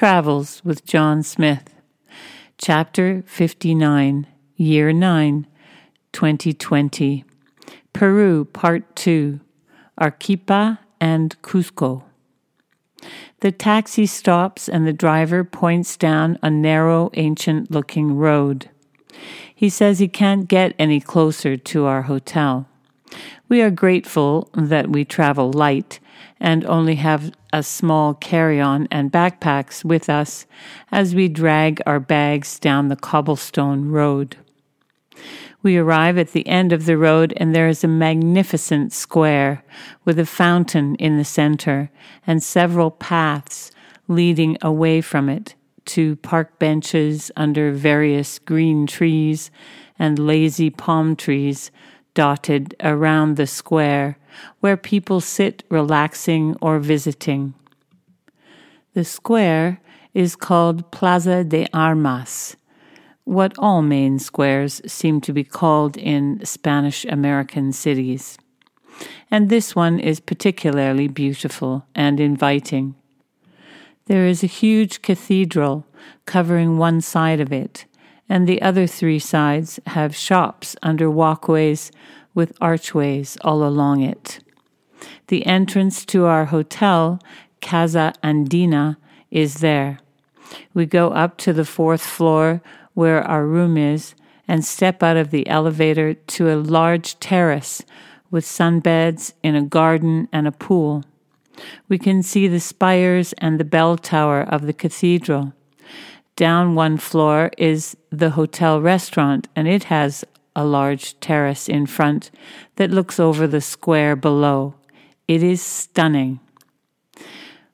Travels with John Smith, Chapter 59, Year 9, 2020, Peru, Part 2, Arequipa and Cusco. The taxi stops and the driver points down a narrow, ancient looking road. He says he can't get any closer to our hotel. We are grateful that we travel light and only have a small carry on and backpacks with us as we drag our bags down the cobblestone road. We arrive at the end of the road, and there is a magnificent square with a fountain in the center and several paths leading away from it to park benches under various green trees and lazy palm trees dotted around the square where people sit relaxing or visiting. The square is called Plaza de Armas, what all main squares seem to be called in Spanish American cities. And this one is particularly beautiful and inviting. There is a huge cathedral covering one side of it, and the other three sides have shops under walkways with archways all along it. The entrance to our hotel, Casa Andina, is there. We go up to the fourth floor where our room is and step out of the elevator to a large terrace with sunbeds in a garden and a pool. We can see the spires and the bell tower of the cathedral. Down one floor is the hotel restaurant, and it has a large terrace in front that looks over the square below. It is stunning.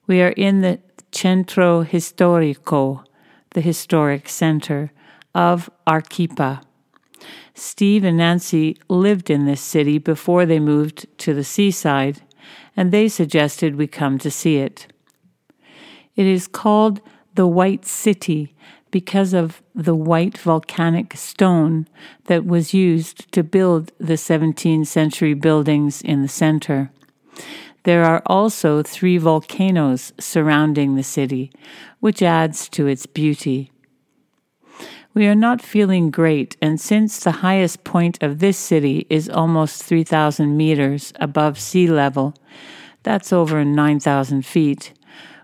We are in the Centro Histórico, the historic center of Arequipa. Steve and Nancy lived in this city before they moved to the seaside, and they suggested we come to see it. It is called the White City because of the white volcanic stone that was used to build the 17th century buildings in the center. There are also three volcanoes surrounding the city, which adds to its beauty. We are not feeling great, and since the highest point of this city is almost 3,000 meters above sea level, that's over 9,000 feet,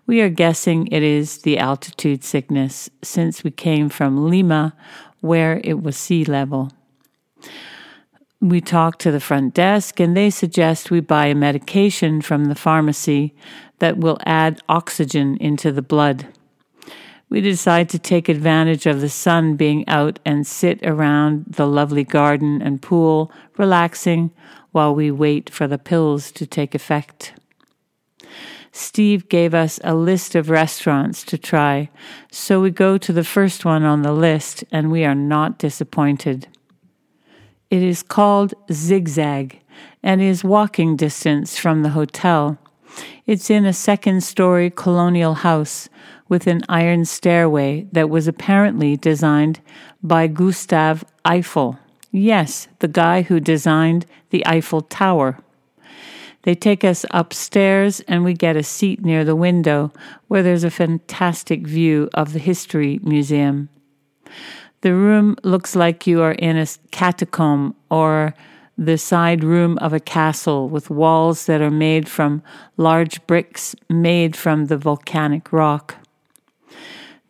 we are guessing it is the altitude sickness since we came from Lima, where it was sea level. We talk to the front desk and they suggest we buy a medication from the pharmacy that will add oxygen into the blood. We decide to take advantage of the sun being out and sit around the lovely garden and pool, relaxing while we wait for the pills to take effect. Steve gave us a list of restaurants to try, so we go to the first one on the list and we are not disappointed. It is called Zigzag and is walking distance from the hotel. It's in a second story colonial house with an iron stairway that was apparently designed by Gustave Eiffel. Yes, the guy who designed the Eiffel Tower. They take us upstairs and we get a seat near the window where there's a fantastic view of the History Museum. The room looks like you are in a catacomb or the side room of a castle with walls that are made from large bricks made from the volcanic rock.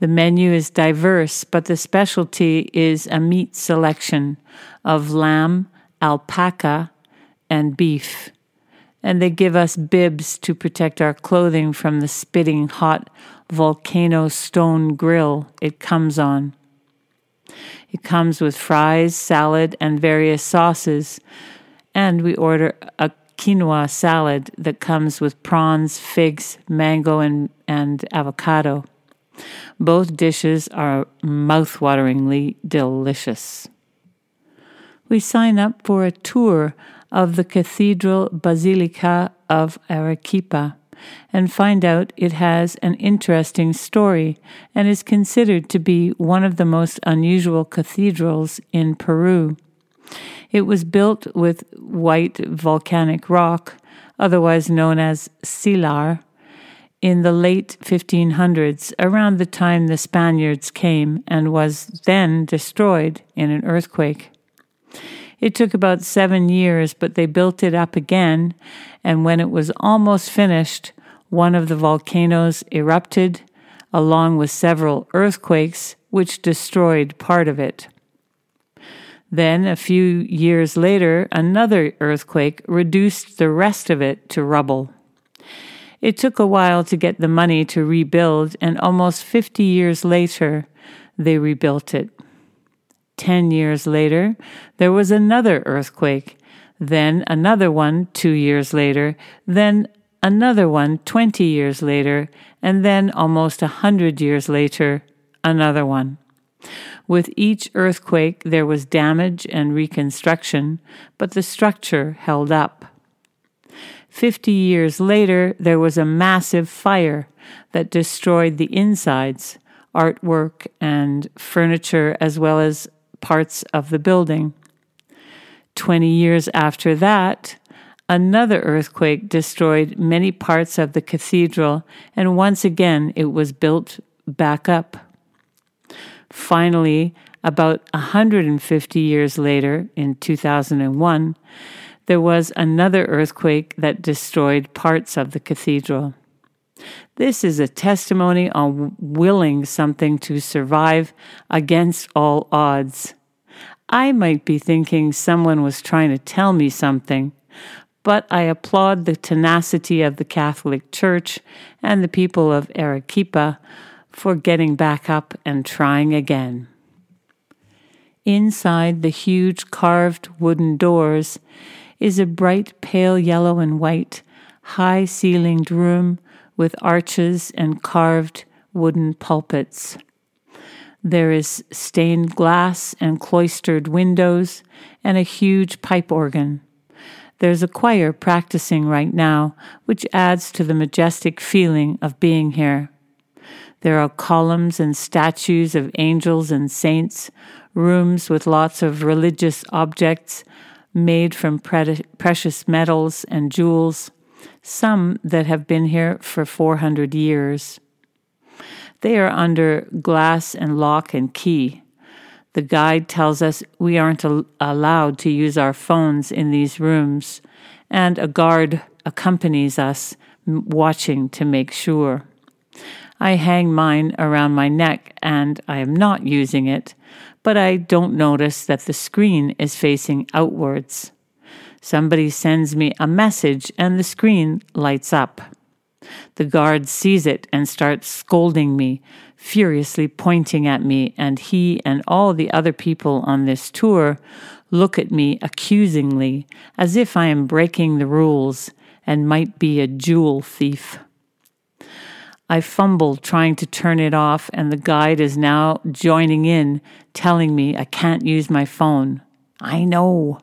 The menu is diverse, but the specialty is a meat selection of lamb, alpaca, and beef and they give us bibs to protect our clothing from the spitting hot volcano stone grill it comes on. It comes with fries, salad, and various sauces, and we order a quinoa salad that comes with prawns, figs, mango, and, and avocado. Both dishes are mouth-wateringly delicious. We sign up for a tour of the Cathedral Basilica of Arequipa and find out it has an interesting story and is considered to be one of the most unusual cathedrals in Peru. It was built with white volcanic rock, otherwise known as sillar. in the late 1500s, around the time the Spaniards came, and was then destroyed in an earthquake. It took about seven years, but they built it up again, and when it was almost finished, one of the volcanoes erupted, along with several earthquakes, which destroyed part of it. Then, a few years later, another earthquake reduced the rest of it to rubble. It took a while to get the money to rebuild, and almost 50 years later, they rebuilt it. Ten years later, there was another earthquake, then another one two years later, then another one 20 years later, and then almost a hundred years later, another one. With each earthquake, there was damage and reconstruction, but the structure held up. Fifty years later, there was a massive fire that destroyed the insides, artwork, and furniture, as well as parts of the building. Twenty years after that, another earthquake destroyed many parts of the cathedral, and once again it was built back up. Finally, about 150 years later, in 2001, there was another earthquake that destroyed parts of the cathedral. This is a testimony on willing something to survive against all odds. I might be thinking someone was trying to tell me something, but I applaud the tenacity of the Catholic Church and the people of Arequipa for getting back up and trying again. Inside the huge carved wooden doors is a bright pale yellow and white, high ceilinged room with arches and carved wooden pulpits. There is stained glass and cloistered windows and a huge pipe organ. There's a choir practicing right now, which adds to the majestic feeling of being here. There are columns and statues of angels and saints, rooms with lots of religious objects, made from pre- precious metals and jewels, some that have been here for 400 years. They are under glass and lock and key. The guide tells us we aren't al- allowed to use our phones in these rooms, and a guard accompanies us, watching to make sure. I hang mine around my neck and I am not using it, but I don't notice that the screen is facing outwards. Somebody sends me a message and the screen lights up. The guard sees it and starts scolding me, furiously pointing at me, and he and all the other people on this tour look at me accusingly, as if I am breaking the rules and might be a jewel thief. I fumble trying to turn it off, and the guide is now joining in, telling me I can't use my phone. I know.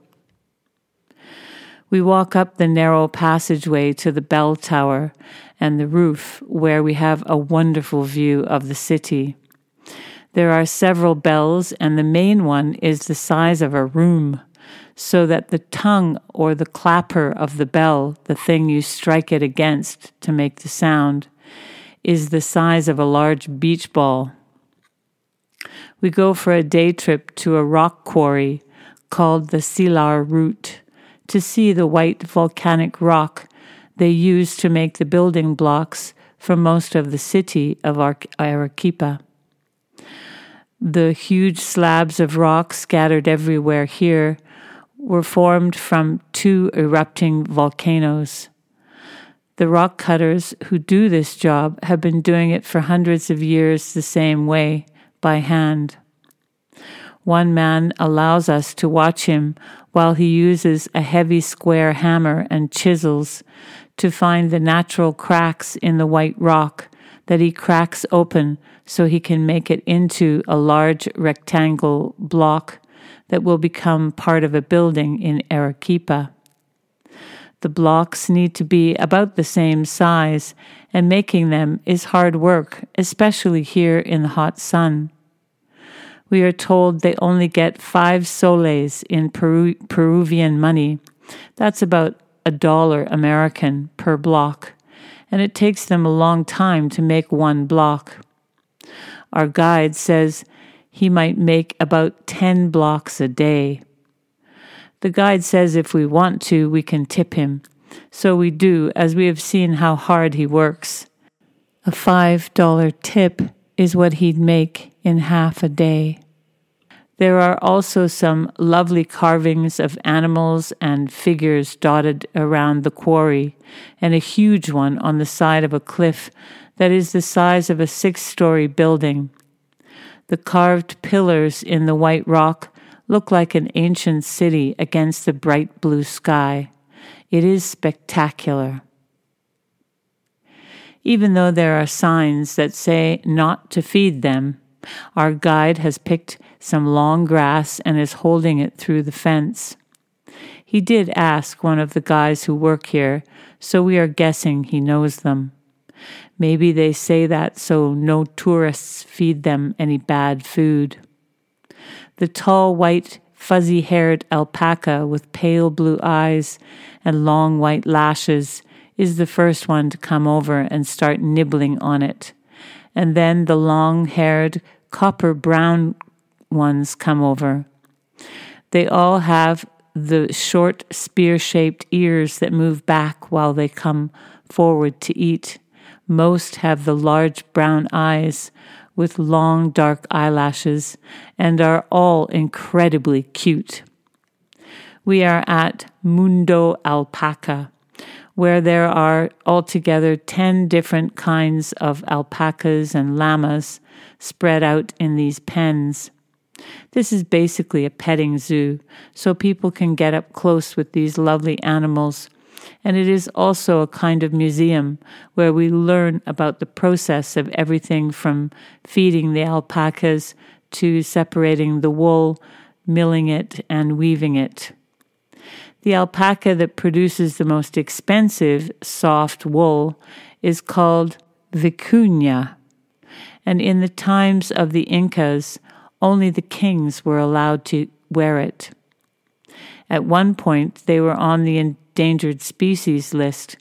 We walk up the narrow passageway to the bell tower and the roof, where we have a wonderful view of the city. There are several bells, and the main one is the size of a room, so that the tongue or the clapper of the bell, the thing you strike it against to make the sound, is the size of a large beach ball. We go for a day trip to a rock quarry called the Sillar Route to see the white volcanic rock they use to make the building blocks for most of the city of Arequipa. The huge slabs of rock scattered everywhere here were formed from two erupting volcanoes. The rock cutters who do this job have been doing it for hundreds of years the same way, by hand. One man allows us to watch him while he uses a heavy square hammer and chisels to find the natural cracks in the white rock that he cracks open so he can make it into a large rectangle block that will become part of a building in Arequipa. The blocks need to be about the same size, and making them is hard work, especially here in the hot sun. We are told they only get five soles in Peru- Peruvian money. That's about a dollar American per block, and it takes them a long time to make one block. Our guide says he might make about 10 blocks a day. The guide says if we want to, we can tip him. So we do, as we have seen how hard he works. A $5 tip is what he'd make in half a day. There are also some lovely carvings of animals and figures dotted around the quarry, and a huge one on the side of a cliff that is the size of a six story building. The carved pillars in the white rock look like an ancient city against the bright blue sky. It is spectacular. Even though there are signs that say not to feed them, our guide has picked some long grass and is holding it through the fence. He did ask one of the guys who work here, so we are guessing he knows them. Maybe they say that so no tourists feed them any bad food. The tall, white, fuzzy haired alpaca with pale blue eyes and long white lashes is the first one to come over and start nibbling on it. And then the long haired, copper brown ones come over. They all have the short spear shaped ears that move back while they come forward to eat. Most have the large brown eyes with long dark eyelashes and are all incredibly cute. We are at Mundo Alpaca, where there are altogether 10 different kinds of alpacas and llamas spread out in these pens. This is basically a petting zoo, so people can get up close with these lovely animals and it is also a kind of museum where we learn about the process of everything from feeding the alpacas to separating the wool, milling it, and weaving it. The alpaca that produces the most expensive soft wool is called vicuña, and in the times of the Incas, only the kings were allowed to wear it. At one point, they were on the endangered species list,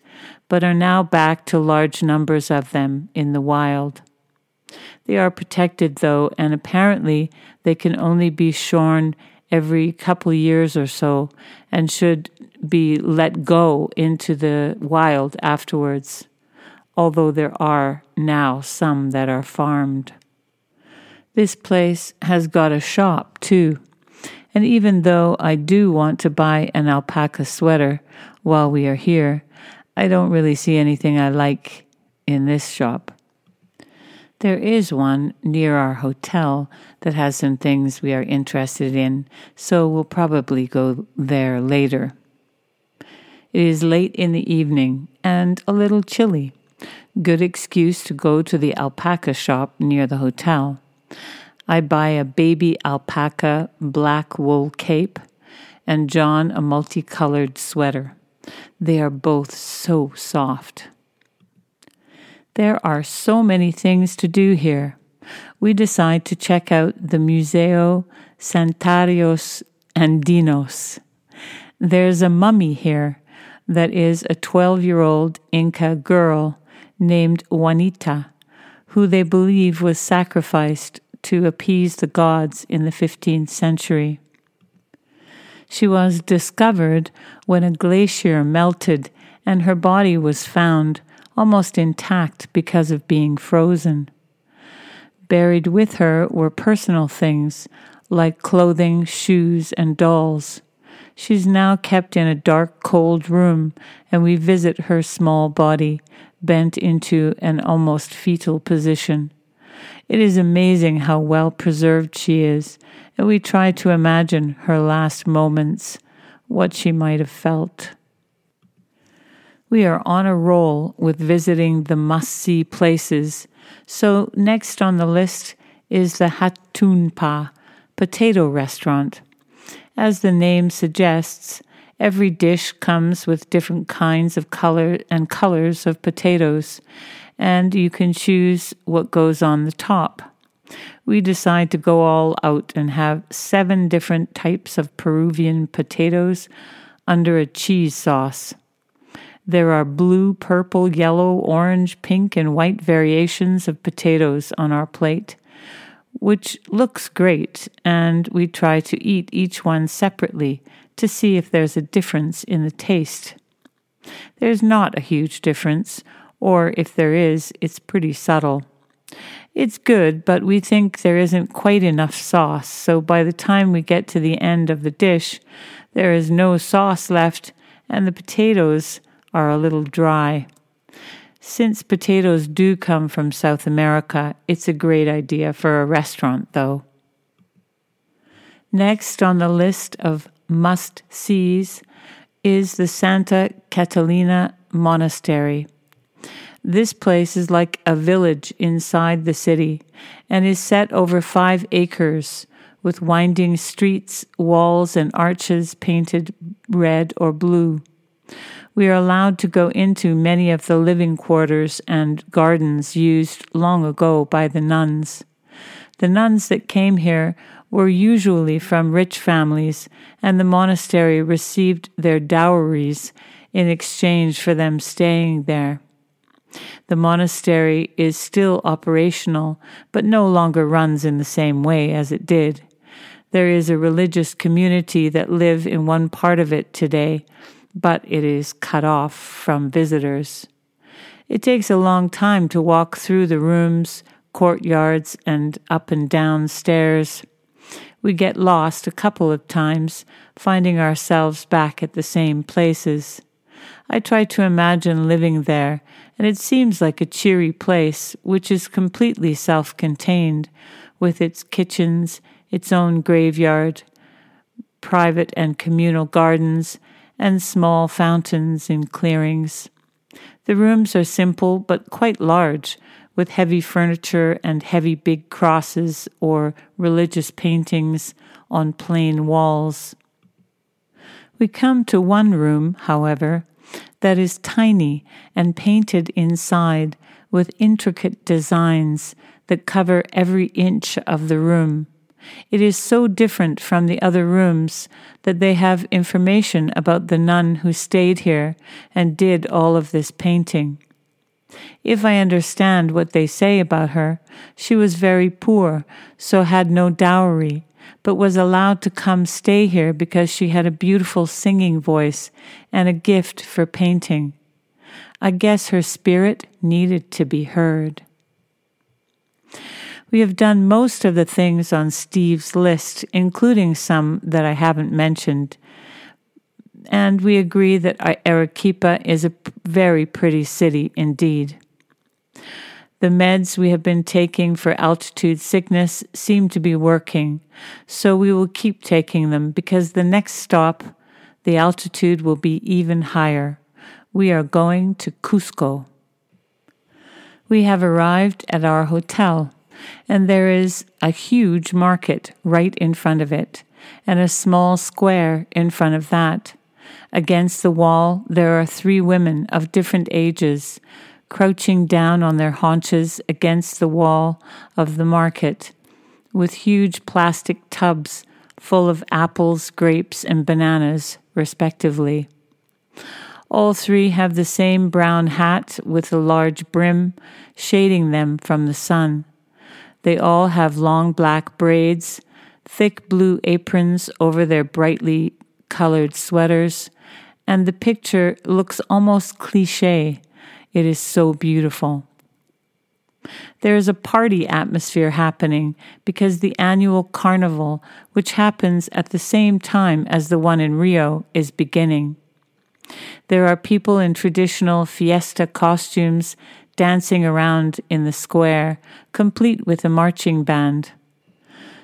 but are now back to large numbers of them in the wild. They are protected, though, and apparently they can only be shorn every couple years or so and should be let go into the wild afterwards, although there are now some that are farmed. This place has got a shop, too, and even though I do want to buy an alpaca sweater while we are here, I don't really see anything I like in this shop. There is one near our hotel that has some things we are interested in, so we'll probably go there later. It is late in the evening and a little chilly. Good excuse to go to the alpaca shop near the hotel. I buy a baby alpaca black wool cape and John a multicolored sweater. They are both so soft. There are so many things to do here. We decide to check out the Museo Santuarios Andinos. There's a mummy here that is a 12 year old Inca girl named Juanita, who they believe was sacrificed to appease the gods in the 15th century. She was discovered when a glacier melted and her body was found almost intact because of being frozen. Buried with her were personal things like clothing, shoes, and dolls. She's now kept in a dark, cold room, and we visit her small body, bent into an almost fetal position. It is amazing how well preserved she is, and we try to imagine her last moments, what she might have felt. We are on a roll with visiting the must see places, so next on the list is the Hatunpa potato restaurant. As the name suggests, every dish comes with different kinds of color and colors of potatoes, and you can choose what goes on the top. We decide to go all out and have seven different types of Peruvian potatoes under a cheese sauce. There are blue, purple, yellow, orange, pink, and white variations of potatoes on our plate, which looks great, and we try to eat each one separately to see if there's a difference in the taste. There's not a huge difference, or if there is, it's pretty subtle. It's good, but we think there isn't quite enough sauce, so by the time we get to the end of the dish, there is no sauce left, and the potatoes are a little dry. Since potatoes do come from South America, it's a great idea for a restaurant, though. Next on the list of must sees is the Santa Catalina Monastery. This place is like a village inside the city and is set over five acres with winding streets, walls, and arches painted red or blue. We are allowed to go into many of the living quarters and gardens used long ago by the nuns. The nuns that came here were usually from rich families, and the monastery received their dowries in exchange for them staying there. The monastery is still operational, but no longer runs in the same way as it did. There is a religious community that live in one part of it today, but it is cut off from visitors. It takes a long time to walk through the rooms, courtyards, and up and down stairs. We get lost a couple of times, finding ourselves back at the same places. I try to imagine living there, and it seems like a cheery place which is completely self contained, with its kitchens, its own graveyard, private and communal gardens, and small fountains in clearings. The rooms are simple but quite large, with heavy furniture and heavy big crosses or religious paintings on plain walls. We come to one room, however, that is tiny and painted inside with intricate designs that cover every inch of the room. It is so different from the other rooms that they have information about the nun who stayed here and did all of this painting. If I understand what they say about her, she was very poor, so had no dowry, but was allowed to come stay here because she had a beautiful singing voice and a gift for painting. I guess her spirit needed to be heard. We have done most of the things on Steve's list, including some that I haven't mentioned. And we agree that Arequipa is a very pretty city indeed. The meds we have been taking for altitude sickness seem to be working, so we will keep taking them because the next stop, the altitude will be even higher. We are going to Cusco. We have arrived at our hotel and there is a huge market right in front of it, and a small square in front of that. Against the wall, there are three women of different ages, crouching down on their haunches against the wall of the market, with huge plastic tubs full of apples, grapes, and bananas, respectively. All three have the same brown hat with a large brim, shading them from the sun. They all have long black braids, thick blue aprons over their brightly colored sweaters, and the picture looks almost cliche. It is so beautiful. There is a party atmosphere happening because the annual carnival, which happens at the same time as the one in Rio, is beginning. There are people in traditional fiesta costumes dancing around in the square, complete with a marching band.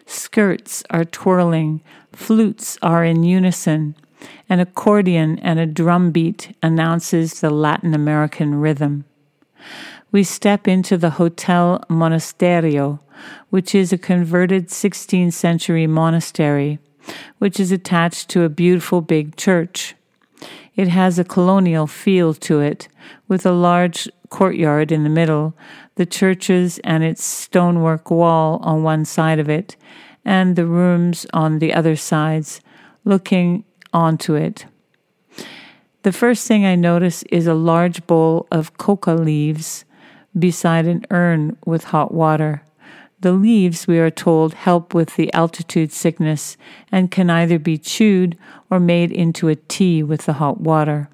Skirts are twirling, flutes are in unison, an accordion and a drum beat announces the Latin American rhythm. We step into the Hotel Monasterio, which is a converted 16th century monastery, which is attached to a beautiful big church. It has a colonial feel to it, with a large courtyard in the middle, the churches and its stonework wall on one side of it, and the rooms on the other sides, looking onto it. The first thing I notice is a large bowl of coca leaves beside an urn with hot water. The leaves, we are told, help with the altitude sickness and can either be chewed or made into a tea with the hot water.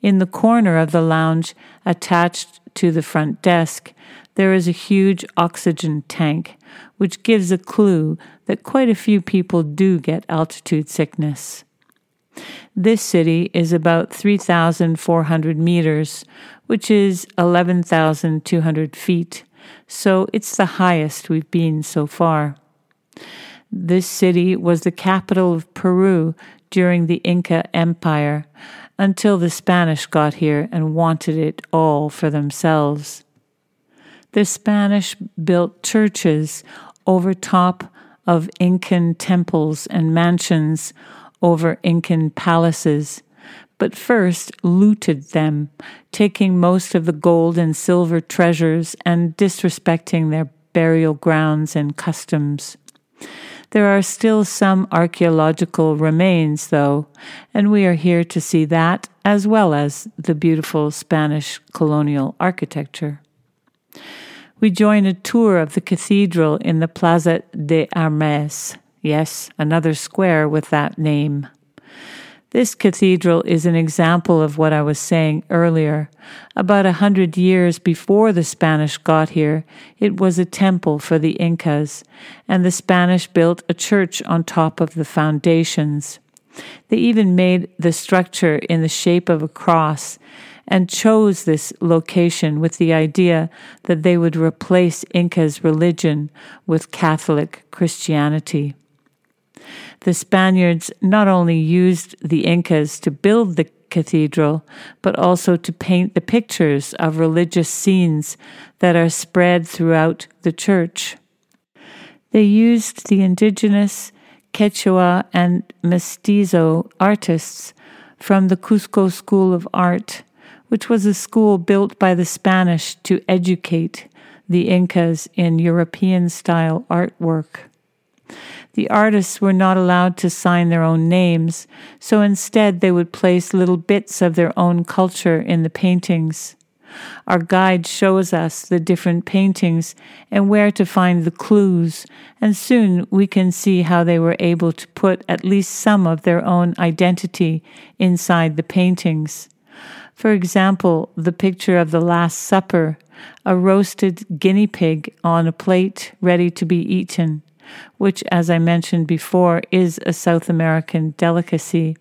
In the corner of the lounge, attached to the front desk, there is a huge oxygen tank, which gives a clue that quite a few people do get altitude sickness. This city is about 3,400 meters, which is 11,200 feet, so it's the highest we've been so far. This city was the capital of Peru during the Inca Empire until the Spanish got here and wanted it all for themselves. The Spanish built churches over top of Incan temples and mansions over Incan palaces, but first looted them, taking most of the gold and silver treasures and disrespecting their burial grounds and customs. There are still some archaeological remains, though, and we are here to see that as well as the beautiful Spanish colonial architecture. We join a tour of the cathedral in the Plaza de Armas. Yes, another square with that name. This cathedral is an example of what I was saying earlier. About a hundred years before the Spanish got here, it was a temple for the Incas, and the Spanish built a church on top of the foundations. They even made the structure in the shape of a cross and chose this location with the idea that they would replace Inca's religion with Catholic Christianity. The Spaniards not only used the Incas to build the cathedral, but also to paint the pictures of religious scenes that are spread throughout the church. They used the indigenous Quechua and Mestizo artists from the Cusco School of Art, which was a school built by the Spanish to educate the Incas in European style artwork. The artists were not allowed to sign their own names, so instead they would place little bits of their own culture in the paintings. Our guide shows us the different paintings and where to find the clues, and soon we can see how they were able to put at least some of their own identity inside the paintings. For example, the picture of the Last Supper, a roasted guinea pig on a plate ready to be eaten which, as I mentioned before, is a South American delicacy.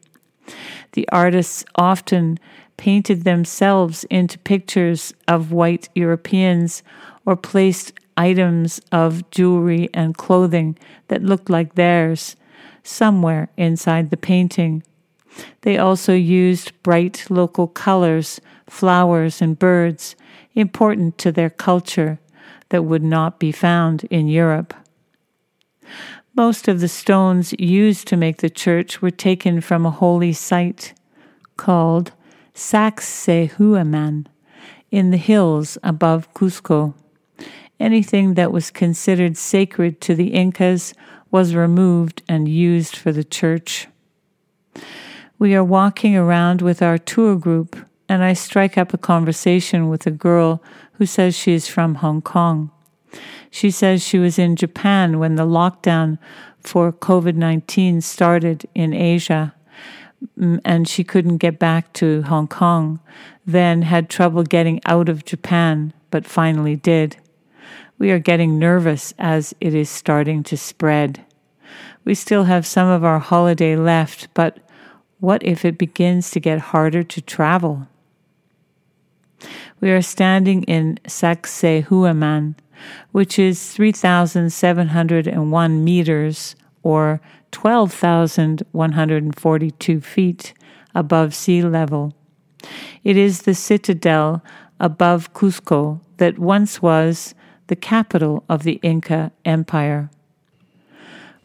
The artists often painted themselves into pictures of white Europeans or placed items of jewelry and clothing that looked like theirs somewhere inside the painting. They also used bright local colors, flowers, and birds important to their culture that would not be found in Europe. Most of the stones used to make the church were taken from a holy site called Sacsayhuaman in the hills above Cusco. Anything that was considered sacred to the Incas was removed and used for the church. We are walking around with our tour group, and I strike up a conversation with a girl who says she is from Hong Kong. She says she was in Japan when the lockdown for COVID 19 started in Asia mm, and she couldn't get back to Hong Kong, then had trouble getting out of Japan, but finally did. We are getting nervous as it is starting to spread. We still have some of our holiday left, but what if it begins to get harder to travel? We are standing in Sacsayhuaman, which is 3,701 meters or 12,142 feet above sea level. It is the citadel above Cusco that once was the capital of the Inca Empire.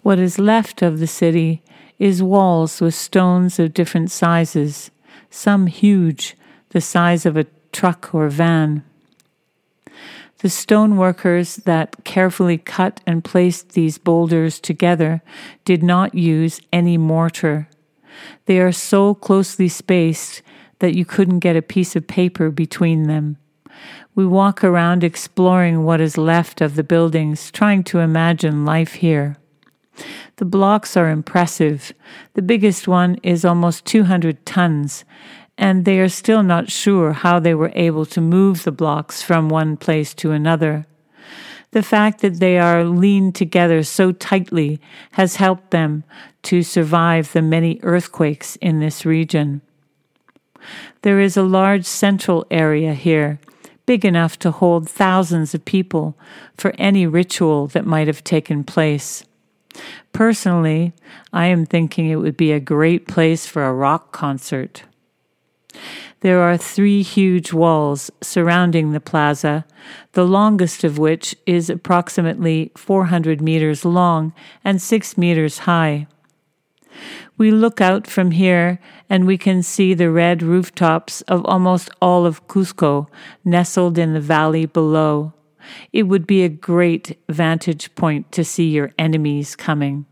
What is left of the city is walls with stones of different sizes, some huge, the size of a truck or van. The stoneworkers that carefully cut and placed these boulders together did not use any mortar. They are so closely spaced that you couldn't get a piece of paper between them. We walk around exploring what is left of the buildings, trying to imagine life here. The blocks are impressive. The biggest one is almost 200 tons, and they are still not sure how they were able to move the blocks from one place to another. The fact that they are leaned together so tightly has helped them to survive the many earthquakes in this region. There is a large central area here, big enough to hold thousands of people for any ritual that might have taken place. Personally, I am thinking it would be a great place for a rock concert. There are three huge walls surrounding the plaza, the longest of which is approximately 400 meters long and 6 meters high. We look out from here and we can see the red rooftops of almost all of Cusco nestled in the valley below. It would be a great vantage point to see your enemies coming.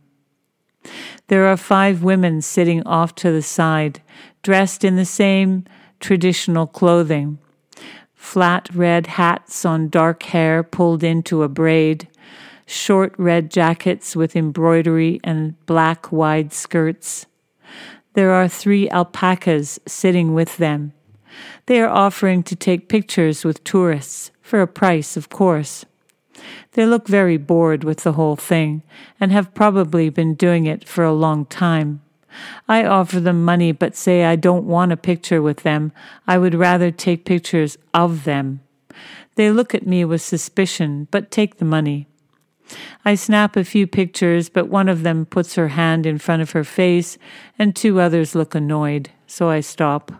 There are five women sitting off to the side, dressed in the same traditional clothing flat red hats on dark hair pulled into a braid, short red jackets with embroidery and black wide skirts. There are three alpacas sitting with them. They are offering to take pictures with tourists, for a price, of course. They look very bored with the whole thing, and have probably been doing it for a long time. I offer them money but say I don't want a picture with them. I would rather take pictures of them. They look at me with suspicion but take the money. I snap a few pictures, but one of them puts her hand in front of her face, and two others look annoyed, so I stop.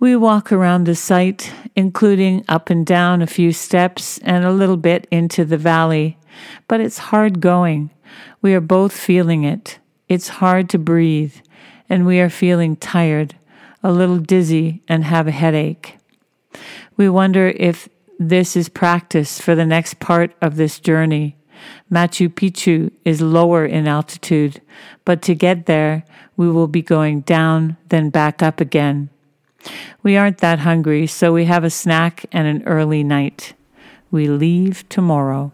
We walk around the site, including up and down a few steps and a little bit into the valley, but it's hard going. We are both feeling it. It's hard to breathe, and we are feeling tired, a little dizzy, and have a headache. We wonder if this is practice for the next part of this journey. Machu Picchu is lower in altitude, but to get there, we will be going down, then back up again. We aren't that hungry, so we have a snack and an early night. We leave tomorrow.